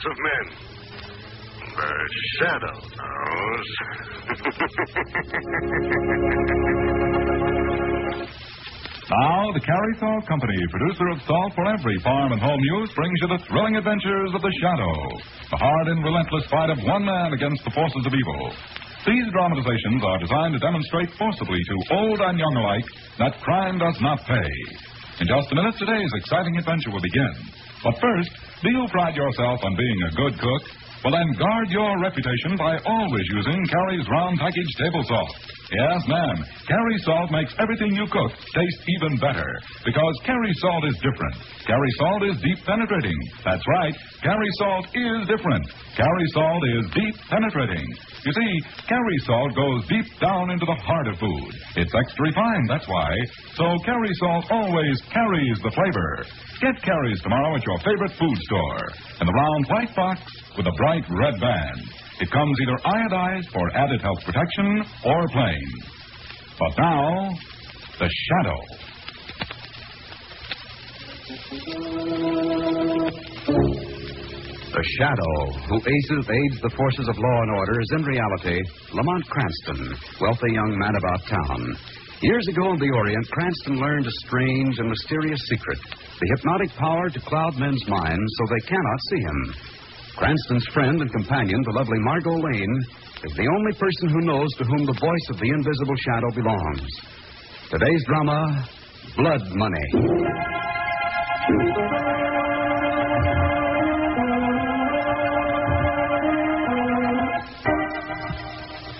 Of men? The shadow knows. Now, the Carey Salt Company, producer of salt for every farm and home use, brings you the thrilling adventures of the Shadow, the hard and relentless fight of one man against the forces of evil. These dramatizations are designed to demonstrate forcibly to old and young alike that crime does not pay. In just a minute, today's exciting adventure will begin. But first, do you pride yourself on being a good cook? Well, then guard your reputation by always using Carey's round package table salt. Yes, ma'am. Carey salt makes everything you cook taste even better because Carey salt is different. Carey salt is deep penetrating. That's right. Carey salt is different. Carey salt is deep penetrating. You see, Carey salt goes deep down into the heart of food. It's extra refined, that's why. So Carey salt always carries the flavor. Get Carey's tomorrow at your favorite food store in the round white box with a bright red band. It comes either iodized for added health protection or plain. But now, the shadow. The Shadow, who aids the forces of law and order, is in reality Lamont Cranston, wealthy young man about town. Years ago in the Orient, Cranston learned a strange and mysterious secret the hypnotic power to cloud men's minds so they cannot see him. Cranston's friend and companion, the lovely Margot Lane, is the only person who knows to whom the voice of the invisible shadow belongs. Today's drama Blood Money.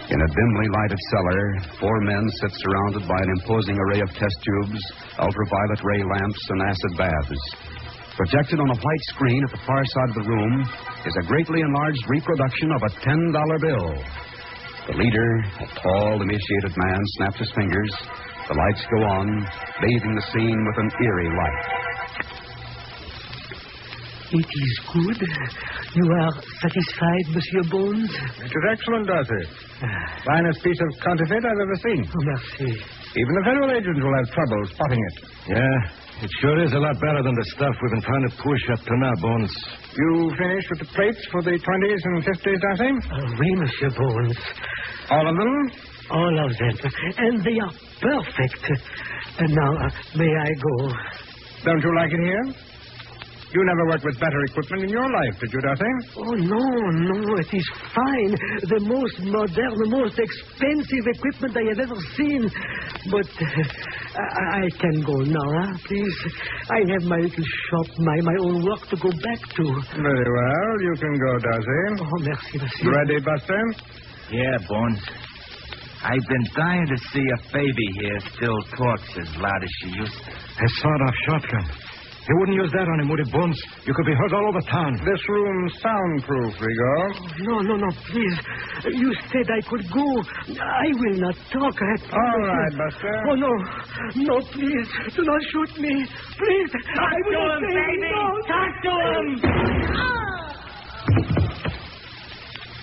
In a dimly lighted cellar, four men sit surrounded by an imposing array of test tubes, ultraviolet ray lamps, and acid baths. Projected on a white screen at the far side of the room is a greatly enlarged reproduction of a $10 bill. The leader, a tall, emaciated man, snaps his fingers. The lights go on, bathing the scene with an eerie light. It is good. You are satisfied, Monsieur Bones? It is excellent, Darcy. Finest piece of counterfeit I've ever seen. Oh, merci. Even the federal agents will have trouble spotting it. Yeah, it sure is a lot better than the stuff we've been trying to push up to now, Bones. You finished with the plates for the 20s and 50s, Darcy? Oh, oui, Monsieur Bones. All of them? All of them. And they are perfect. And now, uh, may I go? Don't you like it here? You never worked with better equipment in your life, did you, Darcy? Oh, no, no, it is fine. The most modern, the most expensive equipment I have ever seen. But uh, I, I can go now, huh? please. I have my little shop, my, my own work to go back to. Very well. You can go, Darcy. Oh, merci, monsieur. Ready, Buster? Yeah, Bones. I've been dying to see if baby here still talks as loud as she used to. A sawed-off shotgun. They wouldn't use that on him, would it, Bones? You could be heard all over town. This room's soundproof, Rigo. Oh, no, no, no, please. You said I could go. I will not talk. I All right, Buster. Oh, no. No, please. Do not shoot me. Please. I will not say no. Talk to him.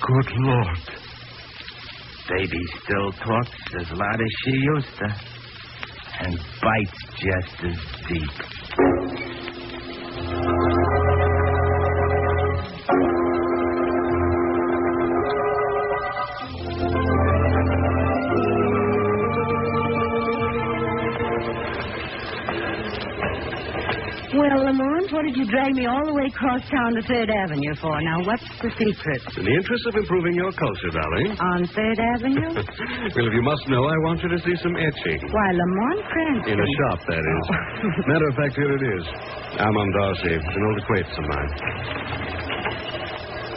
Good Lord. Baby still talks as loud as she used to. And bites just as deep. Thank you. You drag me all the way across town to Third Avenue for? Now, what's the secret? In the interest of improving your culture, darling. On Third Avenue? well, if you must know, I want you to see some etching. Why, Lamont Cranston. In a shop, that is. Oh. Matter of fact, here it is. Armand Darcy, an old acquaintance of mine.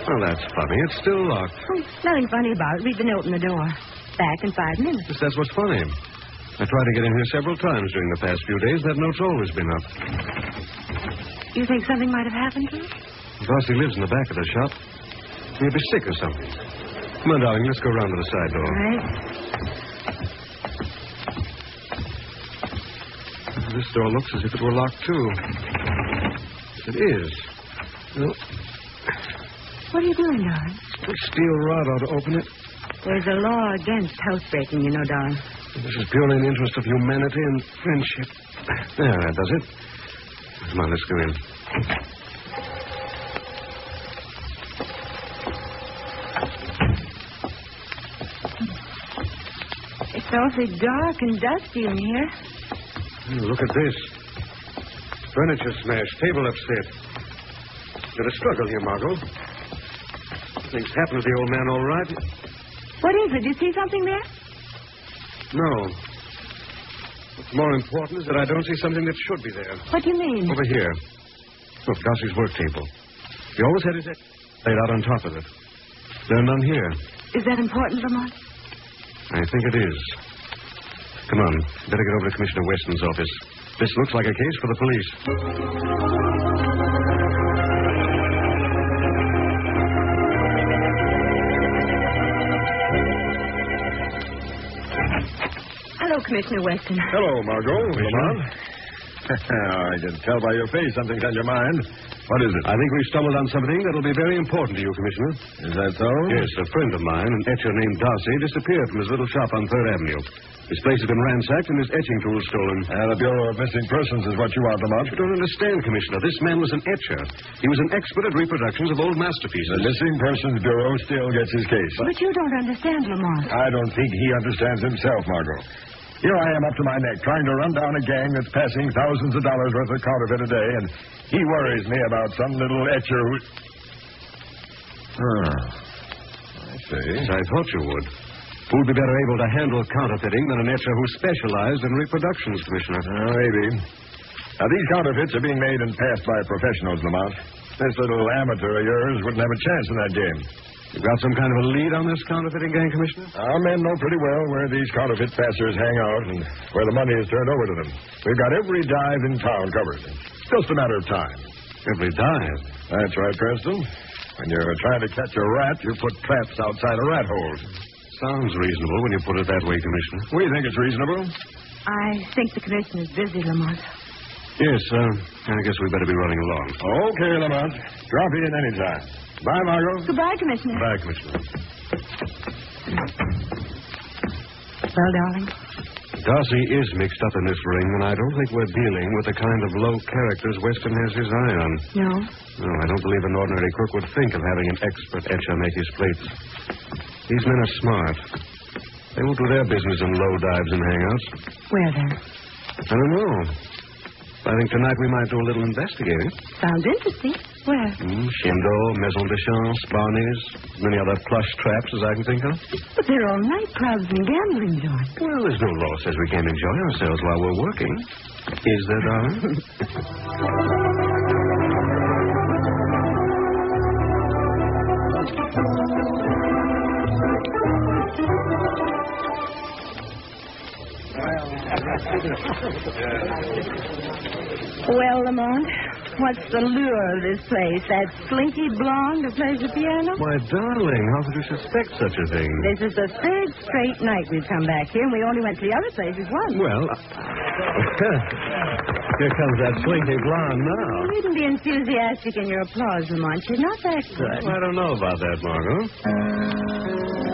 Well, that's funny. It's still locked. Oh, nothing funny about it. Leave the note in the door. Back in five minutes. Yes, that's what's funny. I tried to get in here several times during the past few days. That note's always been up. You think something might have happened to it? Darcy lives in the back of the shop. He'll be sick or something. Come on, darling, let's go round to the side door. All right. This door looks as if it were locked, too. It is. Well, What are you doing, darling? a steel rod ought to open it. There's a law against housebreaking, you know, darling. This is purely in the interest of humanity and friendship. There, that does it. Come on, let's go in. It's awfully dark and dusty in here. Oh, look at this. Furniture smashed, table upset. Got a struggle here, Margot. Things happened to the old man all right. What is it? Do you see something there? No. More important is that I don't see something that should be there. What do you mean? Over here. Look, Darcy's work table. He always had his ex laid out on top of it. There are none here. Is that important, Lamont? I think it is. Come on. Better get over to Commissioner Weston's office. This looks like a case for the police. Hello, Commissioner Weston. Hello, Margot. Lamont. I can tell by your face something's on your mind. What is it? I think we've stumbled on something that'll be very important to you, Commissioner. Is that so? Yes, a friend of mine, an etcher named Darcy, disappeared from his little shop on Third Avenue. His place has been ransacked and his etching tools stolen. Uh, the Bureau of Missing Persons is what you want, Lamont. You don't understand, Commissioner. This man was an etcher. He was an expert at reproductions of old masterpieces. The Missing Persons Bureau still gets his case. But you don't understand, Lamont. I don't think he understands himself, Margot. Here I am up to my neck trying to run down a gang that's passing thousands of dollars worth of counterfeit a day, and he worries me about some little etcher who. Ah, I see. I thought you would. Who'd be better able to handle counterfeiting than an etcher who specialized in reproductions, Commissioner? Uh, maybe. Now, these counterfeits are being made and passed by professionals, Lamont. This little amateur of yours wouldn't have a chance in that game. You've got some kind of a lead on this counterfeiting gang, Commissioner? Our men know pretty well where these counterfeit passers hang out and where the money is turned over to them. We've got every dive in town covered. It's just a matter of time. Every dive. That's right, Preston. When you're trying to catch a rat, you put traps outside a rat hole. Sounds reasonable when you put it that way, Commissioner. We think it's reasonable. I think the commissioner's busy, Lamont. Yes, uh, I guess we'd better be running along. Okay, Lamont. Drop in anytime. Bye, Margot. Goodbye, Commissioner. Bye, Commissioner. Well, darling, Darcy is mixed up in this ring, and I don't think we're dealing with the kind of low characters Weston has his eye on. no. No, I don't believe an ordinary crook would think of having an expert etcher make his plates. These men are smart. They won't do their business in low dives and hangouts. Where then? I don't know. I think tonight we might do a little investigating. Sounds interesting. Where? Hmm, Shindo, Maison de Chance, Barney's, many other plush traps as I can think of. But they're all nightclubs and gambling joints. Well, there's no law says we can't enjoy ourselves while we're working. Is there, darling? Well, Lamont, what's the lure of this place? That slinky blonde who plays the piano? Why, darling, how could you suspect such a thing? This is the third straight night we've come back here, and we only went to the other places once. Well, uh, here comes that slinky blonde now. You needn't be enthusiastic in your applause, Lamont. You're not that good. I don't know about that, Margot.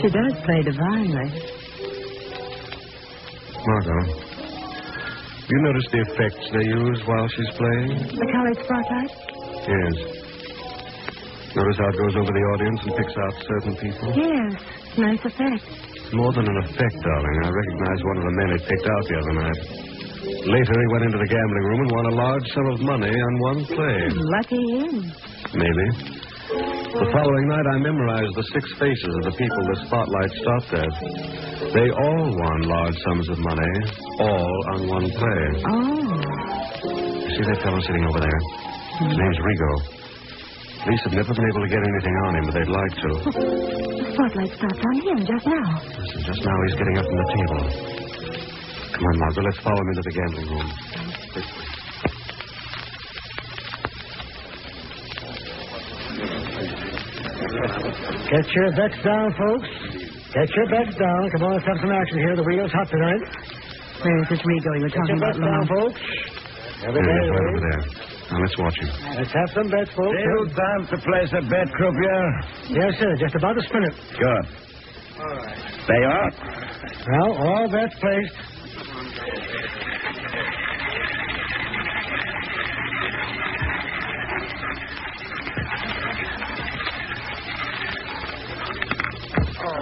She does play divinely. Margot, you notice the effects they use while she's playing? The colored spotlight? Yes. Notice how it goes over the audience and picks out certain people? Yes. Nice effect. More than an effect, darling. I recognized one of the men he picked out the other night. Later, he went into the gambling room and won a large sum of money on one play. Lucky him. Maybe. The following night, I memorized the six faces of the people the spotlight stopped at. They all won large sums of money, all on one play. Oh. You see that fellow sitting over there? His hmm. name's Rigo. Police have never been able to get anything on him, but they'd like to. The spotlight stopped on him just now. Listen, just now he's getting up from the table. Come on, Margot, let's follow him into the gambling room. Get your bets down, folks. Get your bets down. Come on, let's have some action here. The wheel's hot tonight. Where is this Rigo you were Get your talking about, bets down, Lamont? folks. Every There day, right over there. Now let's watch him. Let's have some bets, folks. Still time to place a bet, Croupier? Yes, sir. Just about to spin it. Good. All right. They are? Well, all bets placed.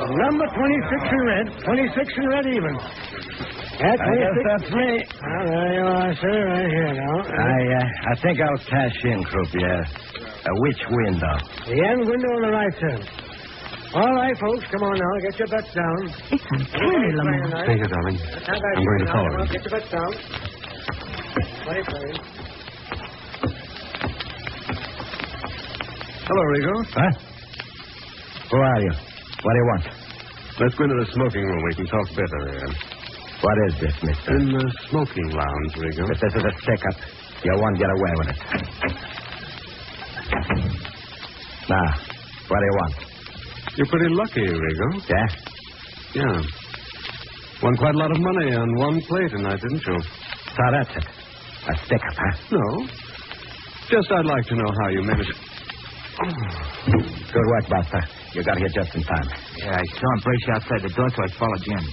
Number 26 in red. 26 in red even. At I guess that's me. Well, there you are, sir, right here now. I, uh, I think I'll cash in, Croupier. Uh, which window? The end window on the right, sir. All right, folks, come on now. Get your bets down. It's uncanny, Lamont. Stay here, darling. I'm going to follow him. Get your bets down. Play, play. Hello, Rigo. Huh? Who are you? What do you want? Let's go into the smoking room. We can talk better there. What is this, mister? In the smoking lounge, Rigo. If this is a stick-up, you won't get away with it. Now, what do you want? You're pretty lucky, Rigo. Yeah? Yeah. Won quite a lot of money on one play tonight, didn't you? So that's it. A stick-up, huh? No. Just I'd like to know how you managed. Good work, Buster. You got here just in time. Yeah, I saw him brace outside the door, so I followed Jim.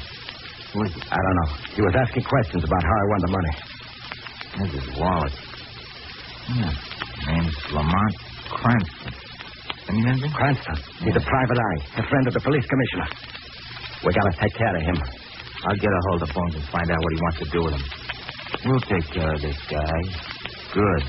I don't know. He was asking questions about how I won the money. There's his wallet. Hmm. Name's Lamont Cranston. Any names? Cranston. He's a private eye, a friend of the police commissioner. We gotta take care of him. I'll get a hold of Bones and find out what he wants to do with him. We'll take care of this guy. Good.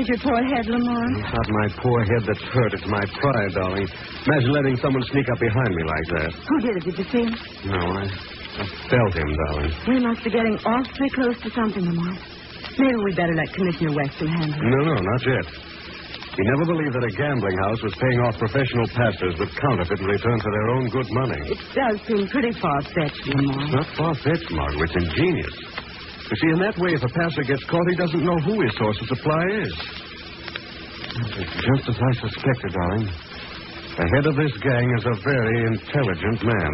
How's your poor head, Lamont? It's not my poor head that's hurt. It's my pride, darling. Imagine letting someone sneak up behind me like that. Who did it? Did you see him? No, I, I felt him, darling. We must be getting awfully close to something, Lamont. Maybe we better let Commissioner Weston handle it. No, no, not yet. He never believed that a gambling house was paying off professional passers with counterfeit in return for their own good money. It does seem pretty far-fetched, It's Lamont. not far-fetched, Margaret. It's ingenious. You see, in that way, if a passer gets caught, he doesn't know who his source of supply is. It's just as I suspected, darling. The head of this gang is a very intelligent man.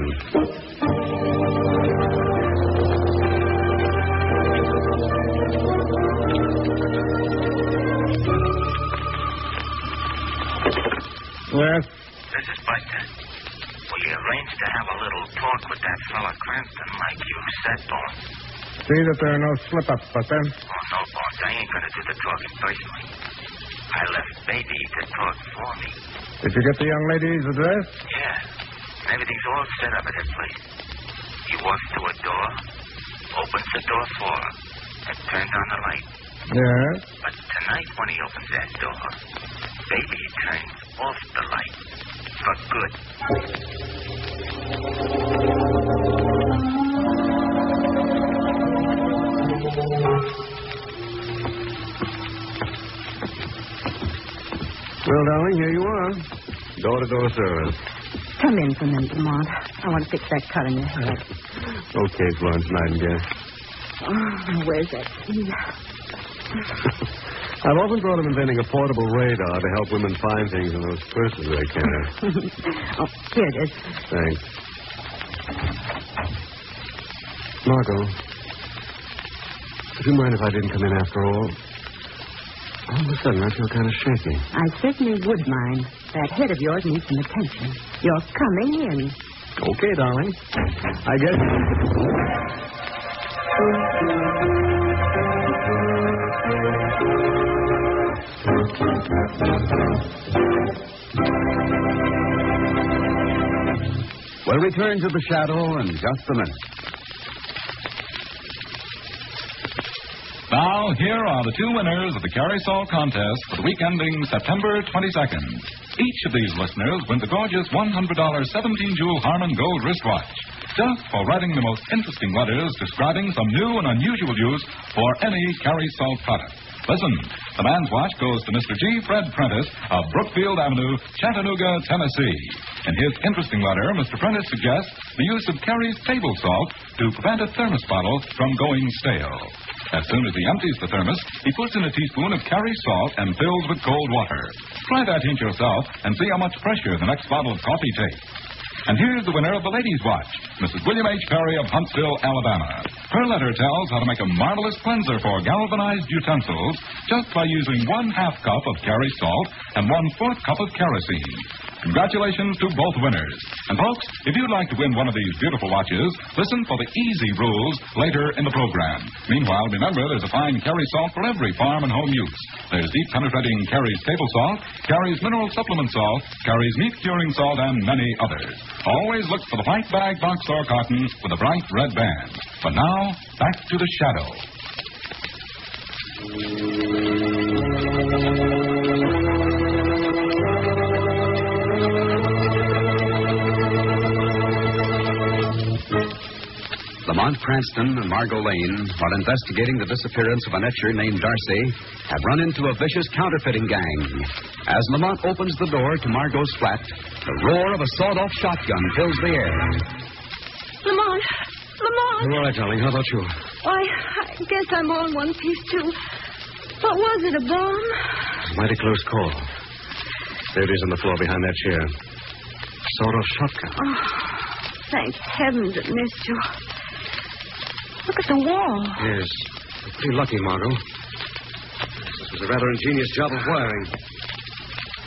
Yes? This is Buster. Will you arrange to have a little talk with that fella Cranston like you said, Bones? See that there are no slip-ups, Buster. Oh, no, boss. I ain't going to do the talking personally. I left Baby to talk for me. Did you get the young lady's address? Yeah. Everything's all set up at her place. He walks to a door, opens the door for her, and turns on the light. Yes. But tonight, when he opens that door, Baby turns off the light. For good. Well, darling, here you are. Door-to-door service. Come in for a minute, Lamont. I want to fix that cut in your head. Uh, okay, Florence Nightingale. Oh, where's that key? I've often thought of inventing a portable radar to help women find things in those purses they carry. oh, here it is. Thanks. Margot, would you mind if I didn't come in after all? All of a sudden, I feel kind of shaky. I certainly would mind. That head of yours needs some attention. You're coming in. Okay, darling. I guess. We'll return to the shadow in just a minute. Here are the two winners of the Carey Salt contest for the week ending September 22nd. Each of these listeners wins a gorgeous $100 17-jewel Harmon Gold wristwatch. Just for writing the most interesting letters describing some new and unusual use for any Carey Salt product. Listen, the man's watch goes to Mr. G. Fred Prentice of Brookfield Avenue, Chattanooga, Tennessee. In his interesting letter, Mr. Prentice suggests the use of Carey's table salt to prevent a thermos bottle from going stale. As soon as he empties the thermos, he puts in a teaspoon of Carey salt and fills with cold water. Try that hint yourself and see how much pressure the next bottle of coffee takes. And here's the winner of the ladies' watch, Mrs. William H. Perry of Huntsville, Alabama. Her letter tells how to make a marvelous cleanser for galvanized utensils just by using one half cup of Carey salt and one fourth cup of kerosene. Congratulations to both winners. And folks, if you'd like to win one of these beautiful watches, listen for the easy rules later in the program. Meanwhile, remember there's a fine Carey salt for every farm and home use. There's deep penetrating Carey's table salt, Carey's mineral supplement salt, Carey's meat curing salt, and many others. Always look for the white bag, box, or carton with a bright red band. But now, back to the shadow. Lamont Cranston and Margot Lane, while investigating the disappearance of an etcher named Darcy, have run into a vicious counterfeiting gang. As Lamont opens the door to Margot's flat, the roar of a sawed-off shotgun fills the air. Lamont! Lamont! All right, darling. How about you? Why, I guess I'm all in one piece, too. What was it, a bomb? Mighty close call. There it is on the floor behind that chair. Sawed-off shotgun. Oh, thank heavens it missed you. Look at the wall. Yes. Pretty lucky, Margot. This was a rather ingenious job of wiring.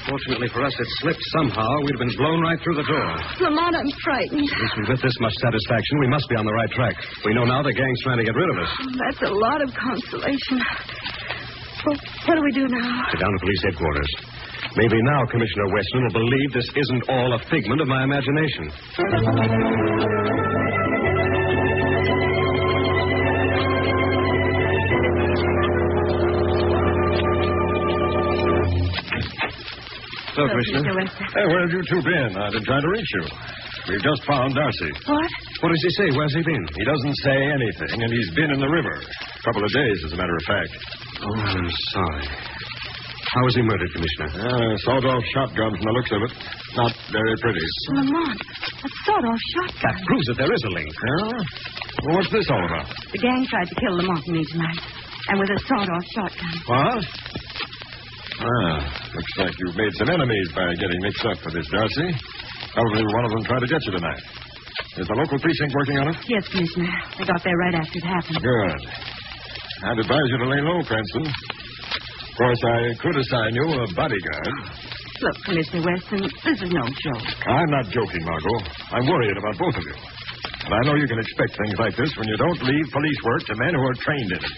Fortunately for us, it slipped somehow. We'd have been blown right through the door. Lamont, I'm frightened. At least with this much satisfaction, we must be on the right track. We know now the gang's trying to get rid of us. That's a lot of consolation. Well, what do we do now? Sit down to police headquarters. Maybe now Commissioner Weston will believe this isn't all a figment of my imagination. So, Commissioner. Hey, where have you two been? I've been trying to reach you. We've just found Darcy. What? What does he say? Where's he been? He doesn't say anything, and he's been in the river. A couple of days, as a matter of fact. Oh, I'm sorry. How was he murdered, Commissioner? Uh, sawed off shotgun from the looks of it. Not very pretty. Lamont, a sawed-off shotgun. That proves that there is a link. Yeah? Well, what's this all about? The gang tried to kill Lamont and me tonight. And with a sawed-off shotgun. What? Ah, looks like you've made some enemies by getting mixed up with this Darcy. Probably one of them tried to get you tonight. Is the local precinct working on it? Yes, Commissioner. They got there right after it happened. Good. I'd advise you to lay low, Cranston. Of course, I could assign you a bodyguard. Look, Commissioner Weston, this is no joke. I'm not joking, Margot. I'm worried about both of you. And I know you can expect things like this when you don't leave police work to men who are trained in it.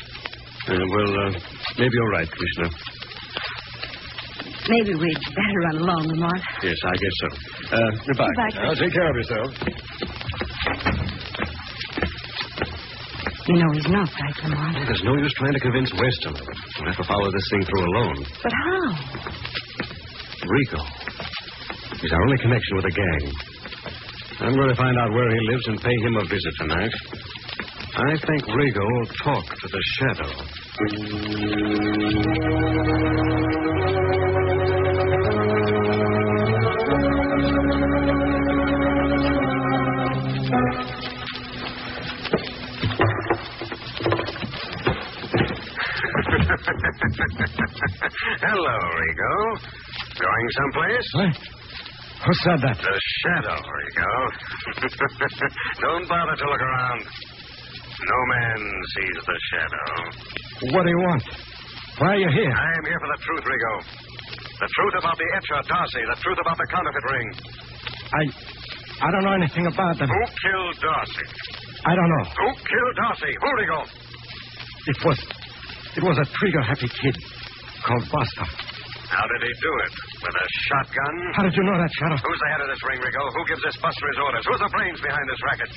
Uh, well, uh, maybe you're right, Commissioner. Maybe we'd better run along, Lamont. Yes, I guess so. Uh, goodbye. Goodbye, Now, take care of yourself. You know he's not right, Lamont. Well, there's no use trying to convince Weston. We'll have to follow this thing through alone. But how? Rigo. He's our only connection with the gang. I'm going to find out where he lives and pay him a visit tonight. I think Rigo will talk to the shadow. Hello, Rigo. Going someplace? What? Who said that? The shadow, Rigo. Don't bother to look around. No man sees the shadow. What do you want? Why are you here? I am here for the truth, Rigo. The truth about the etcher, Darcy. The truth about the counterfeit ring. I. I don't know anything about them. Who killed Darcy? I don't know. Who killed Darcy? Who, Rigo? It was. It was a trigger happy kid called Buster. How did he do it? With a shotgun? How did you know that, Shadow? Who's the head of this ring, Rigo? Who gives this buster his orders? Who's the brains behind this racket?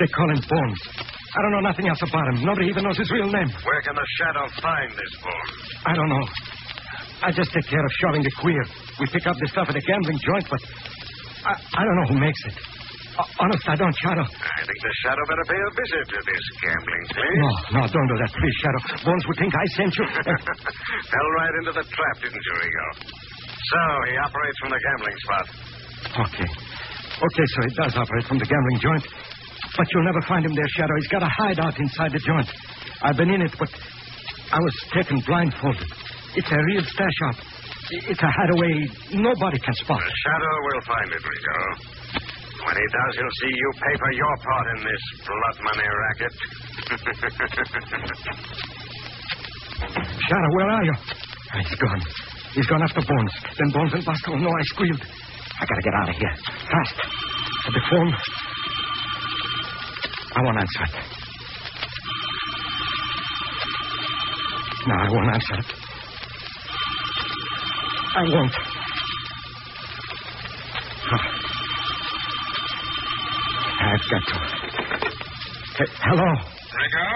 They call him Bones. I don't know nothing else about him. Nobody even knows his real name. Where can the shadow find this Bones? I don't know. I just take care of shoving the queer. We pick up the stuff at a gambling joint, but I, I don't know who makes it. Uh, honest, I don't, Shadow. I think the Shadow better pay a visit to this gambling place. No, no, don't do that, please, Shadow. Bones would think I sent you. Fell right into the trap, didn't you, Rigo? So, he operates from the gambling spot. okay. Okay, so he does operate from the gambling joint. But you'll never find him there, Shadow. He's got a hideout inside the joint. I've been in it, but I was taken blindfolded. It's a real stash up. It's a hideaway nobody can spot. The Shadow will find it, Rigo. When he does, he'll see you pay for your part in this blood money racket. Shadow, where are you? Ah, He's gone. He's gone after Bones. Then Bones and Bosco will know I squealed. I gotta get out of here. Fast. At the phone. I won't answer it. No, I won't answer it. I won't. Ah. I've got to. Hey, hello, Rigo,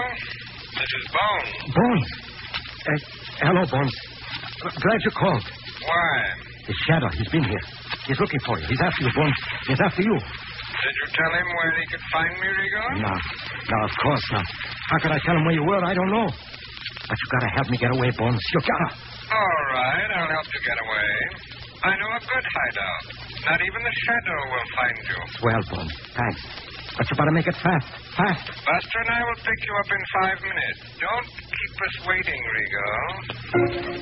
this is Bones. Bones. Uh, hello, Bones. Glad you called. Why? The shadow, he's been here. He's looking for you. He's after you, Bones. He's after you. Did you tell him where he could find me, Rigo? No, no, of course not. How could I tell him where you were? I don't know. But you gotta help me get away, Bones. You gotta. All right, I'll help you get away. I know a good hideout. Not even the Shadow will find you. Well, Bones, thanks. But you better make it fast. Fast. Buster and I will pick you up in five minutes. Don't keep us waiting, Rigo.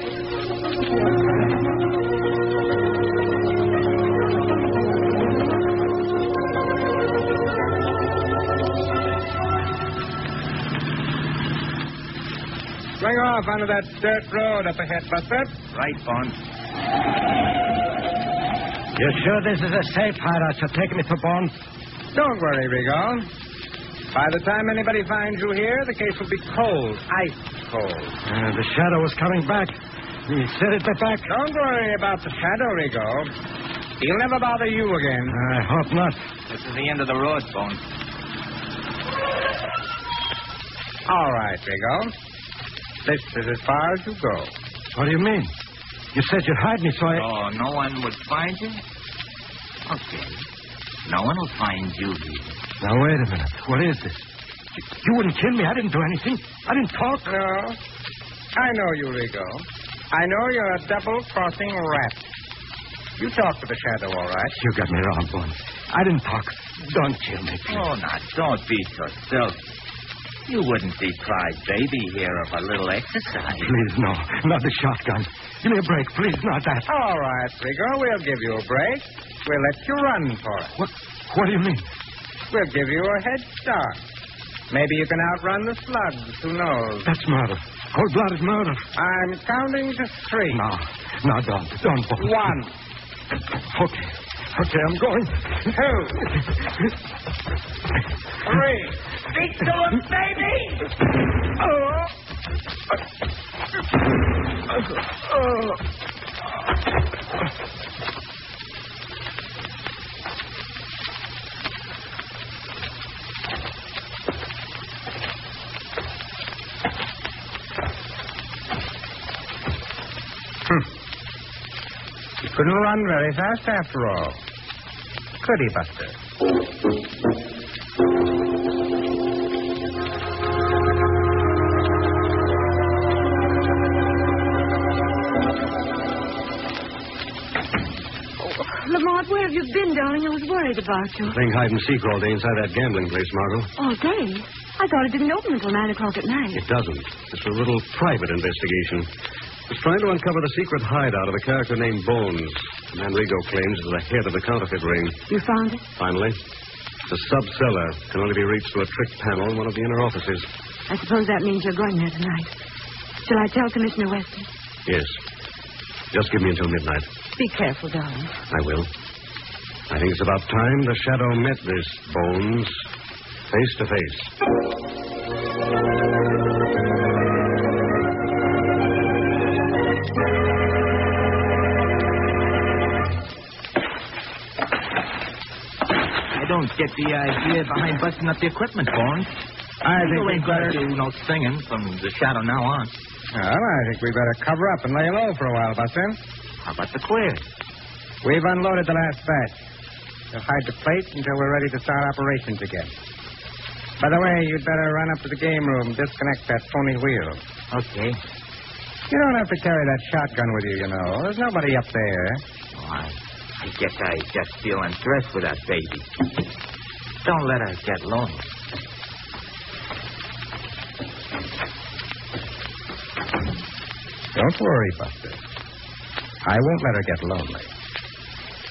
Swing off onto that dirt road up ahead, Buster. Right, Bond. You sure this is a safe hideout? You're taking me to Bones? Don't worry, Rigo. By the time anybody finds you here, the case will be cold, ice cold. Uh, the shadow is coming back. He said it back. Don't worry about the shadow, Rigo. He'll never bother you again. I hope not. This is the end of the road, Bones. All right, Rigo. This is as far as you go. What do you mean? You said you'd hide me, so I. Oh, no one would find you? Okay. No one will find you here. Now, wait a minute. What is this? You, you wouldn't kill me. I didn't do anything. I didn't talk. No. I know you, Rigo. I know you're a double-crossing rat. You talk to the shadow, all right? You got me wrong, Bones. I didn't talk. Don't kill me, please. Oh, now, don't beat yourself. You wouldn't deprive baby here of a little exercise. Please, no. Not the shotgun. Give me a break, please. Not that. All right, Rigo. We'll give you a break. We'll let you run for it. What? What do you mean? We'll give you a head start. Maybe you can outrun the slugs. Who knows? That's murder. Cold-blooded murder. I'm counting to three. No. No, don't. Don't, Bones. One. Okay. Okay, I'm going. Two. Three. Speak to him, baby! You Hmm. couldn't run very fast after all. Could he, Buster? Darling? I was worried about you. Playing hide and seek all day inside that gambling place, Margot. All day? I thought it didn't open until 9 o'clock at night. It doesn't. It's a little private investigation. It's trying to uncover the secret hideout of a character named Bones. The man Rigo claims is the head of the counterfeit ring. You found it? Finally, the sub cellar can only be reached through a trick panel in one of the inner offices. I suppose that means you're going there tonight. Shall I tell Commissioner Weston? Yes. Just give me until midnight. Be careful, darling. I will. I think it's about time the shadow met this Bones face to face. I don't get the idea behind busting up the equipment, Bones. I You ain't gonna do no singing from the shadow now on. Well, I think we better cover up and lay low for a while, Buster. How about the queers? We've unloaded the last batch. We'll hide the plate until we're ready to start operations again. By the way, you'd better run up to the game room, and disconnect that phony wheel. Okay. You don't have to carry that shotgun with you, you know. There's nobody up there. Oh, I, I guess I just feel undressed with that baby. Don't let her get lonely. Don't worry, Buster. I won't let her get lonely.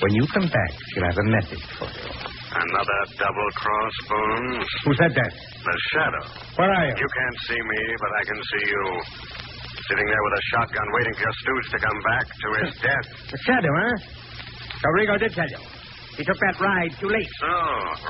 When you come back, she'll have a message for you. Another double cross, Bones. Who said that? The shadow. Where are you? You can't see me, but I can see you. Sitting there with a shotgun waiting for your stooge to come back to his death. The shadow, huh? So Rigo did tell you. He took that ride too late. So,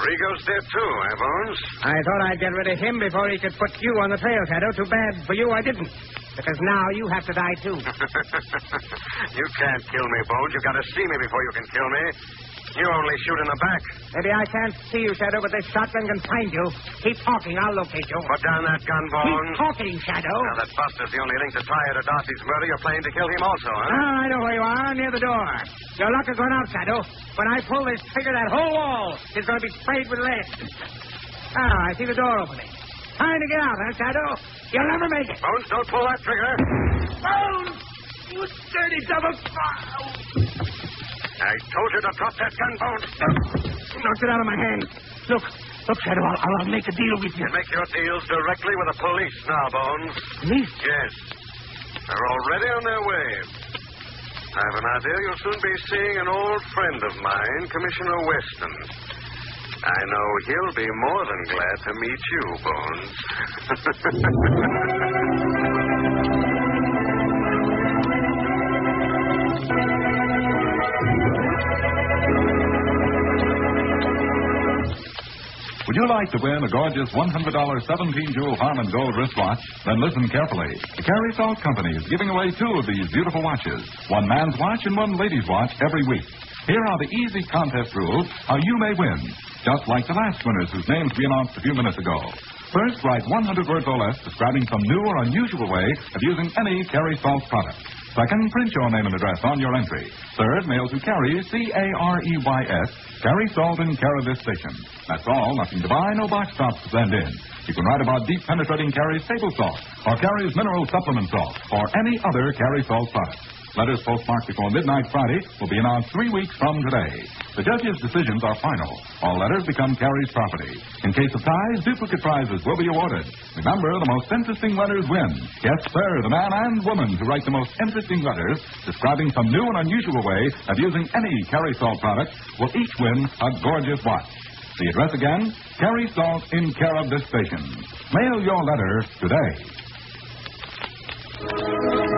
Rigo's dead too, eh, Bones? I thought I'd get rid of him before he could put you on the trail, Shadow. Too bad for you I didn't. Because now you have to die, too. you can't kill me, Bones. You've got to see me before you can kill me. You only shoot in the back. Maybe I can't see you, Shadow, but this shotgun can find you. Keep talking. I'll locate you. Put down that gun, Bones. Keep talking, Shadow. Now that Buster's the only link to tie her to Darcy's murder, you're planning to kill him also, huh? Ah, I know where you are, near the door. Your luck has run out, Shadow. When I pull this trigger, that whole wall is going to be sprayed with lead. Ah, I see the door opening. Time to get out, huh, Shadow? You'll never make it. Bones, don't pull that trigger. Bones! You dirty double... I told you to drop that gun, Bones. Knocked it out of my hand. Look, look, Shadow, I'll, I'll make a deal with you. You make your deals directly with the police now, Bones. Police? Yes. They're already on their way. I have an idea you'll soon be seeing an old friend of mine, Commissioner Weston. I know he'll be more than glad to meet you, Bones. Would you like to win a gorgeous $100 17-jewel Harman Gold wristwatch? Then listen carefully. The Carey Salt Company is giving away two of these beautiful watches, one man's watch and one lady's watch every week. Here are the easy contest rules how you may win, just like the last winners whose names we announced a few minutes ago. First, write 100 words or less describing some new or unusual way of using any Carey Salt product. Second, print your name and address on your entry. Third, mail to Carey's, C-A-R-E-Y-S, Carey Salt in care of this station. That's all. Nothing to buy, no box tops to send in. You can write about deep penetrating Carey's table salt, or Carey's mineral supplement salt, or any other Carey Salt product. Letters postmarked before midnight Friday will be announced three weeks from today. The judges' decisions are final. All letters become Carey's property. In case of ties, duplicate prizes will be awarded. Remember, the most interesting letters win. Yes, sir, the man and woman who write the most interesting letters describing some new and unusual way of using any Carey Salt product will each win a gorgeous watch. The address again, Carey Salt in care of this station. Mail your letter today.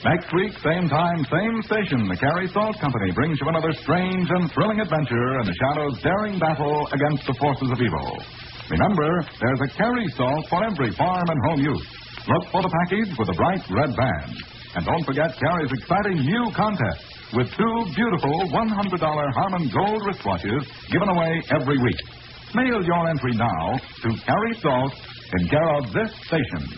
Next week, same time, same station, the Carey Salt Company brings you another strange and thrilling adventure in the Shadow's daring battle against the forces of evil. Remember, there's a Carey Salt for every farm and home use. Look for the package with a bright red band. And don't forget Carey's exciting new contest with two beautiful $100 Harmon Gold wristwatches given away every week. Mail your entry now to Carey Salt in care of this station.